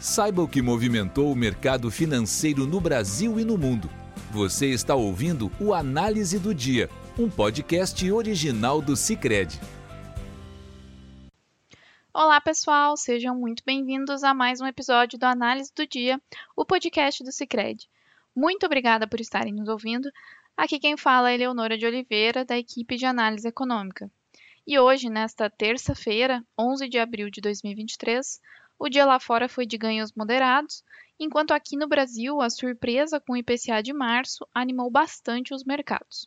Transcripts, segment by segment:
Saiba o que movimentou o mercado financeiro no Brasil e no mundo. Você está ouvindo o Análise do Dia, um podcast original do Cicred. Olá, pessoal, sejam muito bem-vindos a mais um episódio do Análise do Dia, o podcast do Cicred. Muito obrigada por estarem nos ouvindo. Aqui quem fala é Eleonora de Oliveira, da equipe de análise econômica. E hoje, nesta terça-feira, 11 de abril de 2023, o dia lá fora foi de ganhos moderados, enquanto aqui no Brasil a surpresa com o IPCA de março animou bastante os mercados.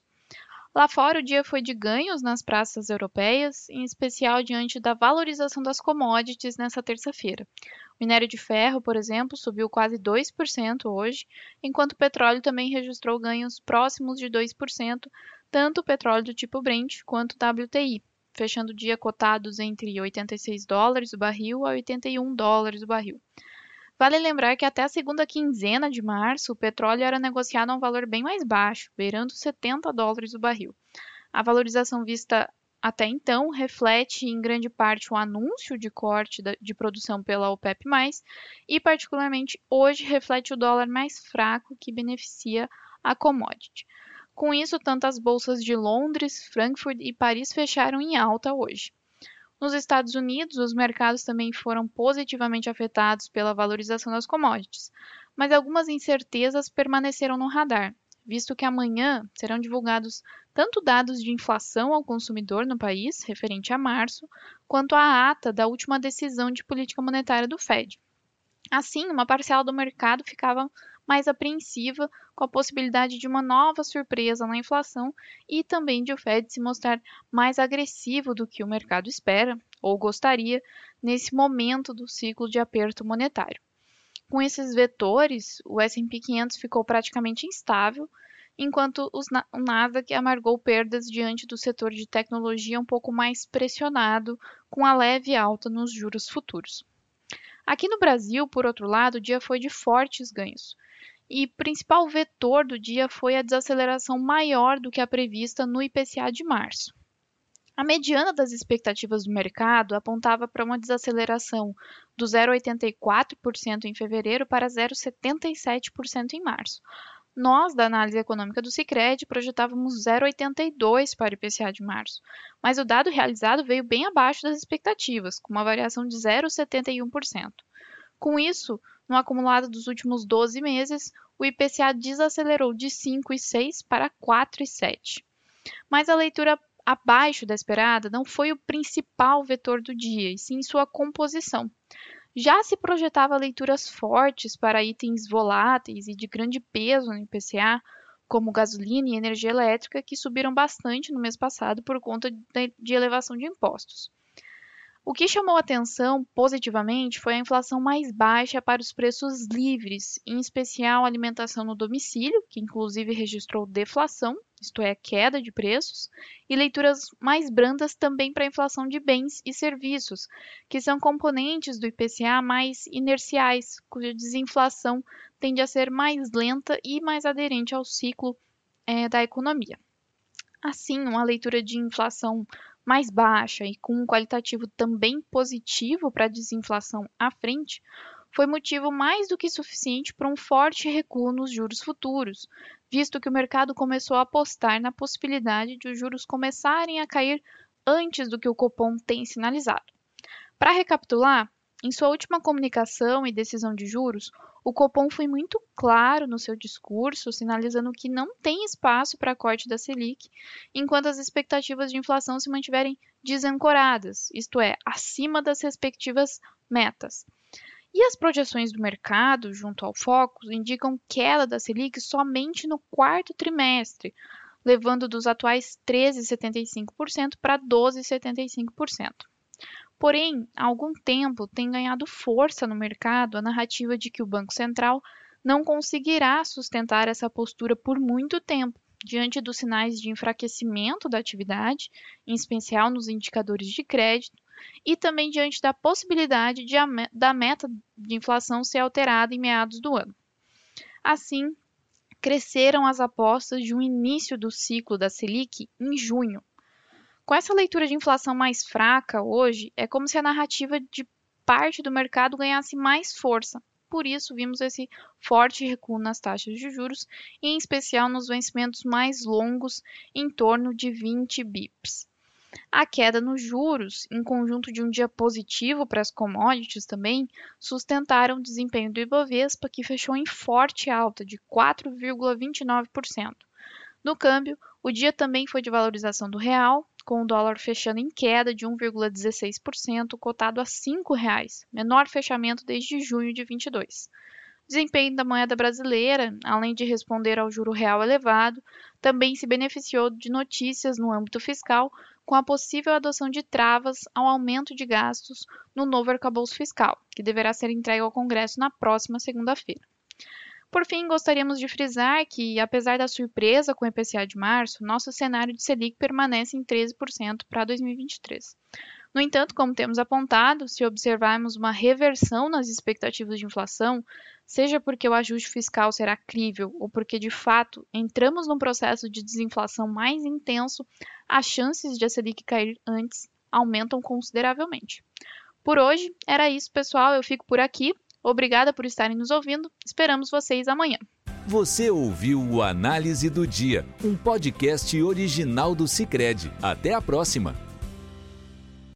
Lá fora, o dia foi de ganhos nas praças europeias, em especial diante da valorização das commodities nessa terça-feira. O minério de ferro, por exemplo, subiu quase 2% hoje, enquanto o petróleo também registrou ganhos próximos de 2%, tanto o petróleo do tipo Brent quanto o WTI fechando o dia cotados entre 86 dólares o barril a 81 dólares o barril. Vale lembrar que até a segunda quinzena de março, o petróleo era negociado a um valor bem mais baixo, beirando 70 dólares o barril. A valorização vista até então reflete em grande parte o anúncio de corte de produção pela OPEP+, e particularmente hoje reflete o dólar mais fraco que beneficia a commodity. Com isso, tanto as bolsas de Londres, Frankfurt e Paris fecharam em alta hoje. Nos Estados Unidos, os mercados também foram positivamente afetados pela valorização das commodities, mas algumas incertezas permaneceram no radar, visto que amanhã serão divulgados tanto dados de inflação ao consumidor no país, referente a março, quanto a ata da última decisão de política monetária do Fed. Assim, uma parcela do mercado ficava mais apreensiva com a possibilidade de uma nova surpresa na inflação e também de o Fed se mostrar mais agressivo do que o mercado espera ou gostaria nesse momento do ciclo de aperto monetário. Com esses vetores, o S&P 500 ficou praticamente instável, enquanto o Nasdaq amargou perdas diante do setor de tecnologia um pouco mais pressionado, com a leve alta nos juros futuros. Aqui no Brasil, por outro lado, o dia foi de fortes ganhos e principal vetor do dia foi a desaceleração maior do que a prevista no IPCA de março. A mediana das expectativas do mercado apontava para uma desaceleração do 0,84% em fevereiro para 0,77% em março. Nós, da análise econômica do Cicred, projetávamos 0,82 para o IPCA de março, mas o dado realizado veio bem abaixo das expectativas, com uma variação de 0,71%. Com isso, no acumulado dos últimos 12 meses, o IPCA desacelerou de 5,6 para 4,7. Mas a leitura abaixo da esperada não foi o principal vetor do dia, e sim sua composição. Já se projetava leituras fortes para itens voláteis e de grande peso no IPCA, como gasolina e energia elétrica, que subiram bastante no mês passado por conta de elevação de impostos. O que chamou atenção positivamente foi a inflação mais baixa para os preços livres, em especial alimentação no domicílio, que inclusive registrou deflação, isto é, queda de preços, e leituras mais brandas também para a inflação de bens e serviços, que são componentes do IPCA mais inerciais, cuja desinflação tende a ser mais lenta e mais aderente ao ciclo é, da economia. Assim, uma leitura de inflação mais baixa e com um qualitativo também positivo para a desinflação à frente, foi motivo mais do que suficiente para um forte recuo nos juros futuros, visto que o mercado começou a apostar na possibilidade de os juros começarem a cair antes do que o Copom tem sinalizado. Para recapitular, em sua última comunicação e decisão de juros, o Copom foi muito claro no seu discurso, sinalizando que não tem espaço para corte da Selic, enquanto as expectativas de inflação se mantiverem desancoradas, isto é, acima das respectivas metas. E as projeções do mercado, junto ao Focus, indicam queda da Selic somente no quarto trimestre, levando dos atuais 13,75% para 12,75%. Porém, há algum tempo tem ganhado força no mercado a narrativa de que o Banco Central não conseguirá sustentar essa postura por muito tempo, diante dos sinais de enfraquecimento da atividade, em especial nos indicadores de crédito, e também diante da possibilidade de da meta de inflação ser alterada em meados do ano. Assim, cresceram as apostas de um início do ciclo da Selic em junho, com essa leitura de inflação mais fraca hoje, é como se a narrativa de parte do mercado ganhasse mais força. Por isso, vimos esse forte recuo nas taxas de juros, em especial nos vencimentos mais longos, em torno de 20 bips. A queda nos juros, em conjunto de um dia positivo para as commodities também, sustentaram o desempenho do Ibovespa, que fechou em forte alta de 4,29%. No câmbio, o dia também foi de valorização do real, com o dólar fechando em queda de 1,16%, cotado a R$ 5,00, menor fechamento desde junho de 22. O desempenho da moeda brasileira, além de responder ao juro real elevado, também se beneficiou de notícias no âmbito fiscal, com a possível adoção de travas ao aumento de gastos no novo arcabouço fiscal, que deverá ser entregue ao Congresso na próxima segunda-feira. Por fim, gostaríamos de frisar que, apesar da surpresa com o IPCA de março, nosso cenário de Selic permanece em 13% para 2023. No entanto, como temos apontado, se observarmos uma reversão nas expectativas de inflação, seja porque o ajuste fiscal será crível ou porque de fato entramos num processo de desinflação mais intenso, as chances de a Selic cair antes aumentam consideravelmente. Por hoje, era isso, pessoal. Eu fico por aqui. Obrigada por estarem nos ouvindo. Esperamos vocês amanhã. Você ouviu o Análise do Dia, um podcast original do Cicred. Até a próxima!